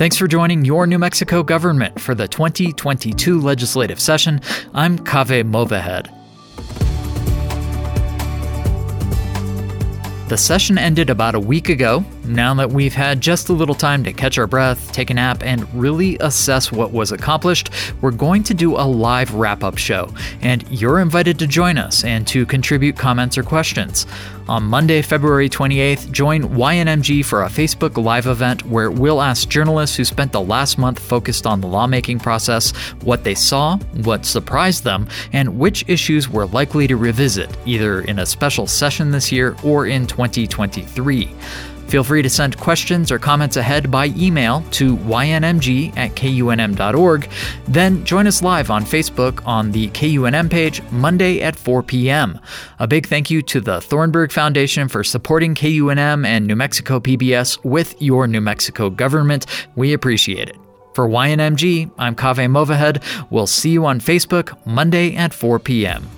Thanks for joining your New Mexico government for the 2022 legislative session. I'm Kaveh Movahed. The session ended about a week ago. Now that we've had just a little time to catch our breath, take a nap, and really assess what was accomplished, we're going to do a live wrap up show. And you're invited to join us and to contribute comments or questions. On Monday, February 28th, join YNMG for a Facebook Live event where we'll ask journalists who spent the last month focused on the lawmaking process what they saw, what surprised them, and which issues we're likely to revisit, either in a special session this year or in 2023. Feel free to send questions or comments ahead by email to ynmg at kunm.org. Then join us live on Facebook on the KUNM page Monday at 4 p.m. A big thank you to the Thornburg Foundation for supporting KUNM and New Mexico PBS with your New Mexico government. We appreciate it. For YNMG, I'm Kaveh Movahed. We'll see you on Facebook Monday at 4 p.m.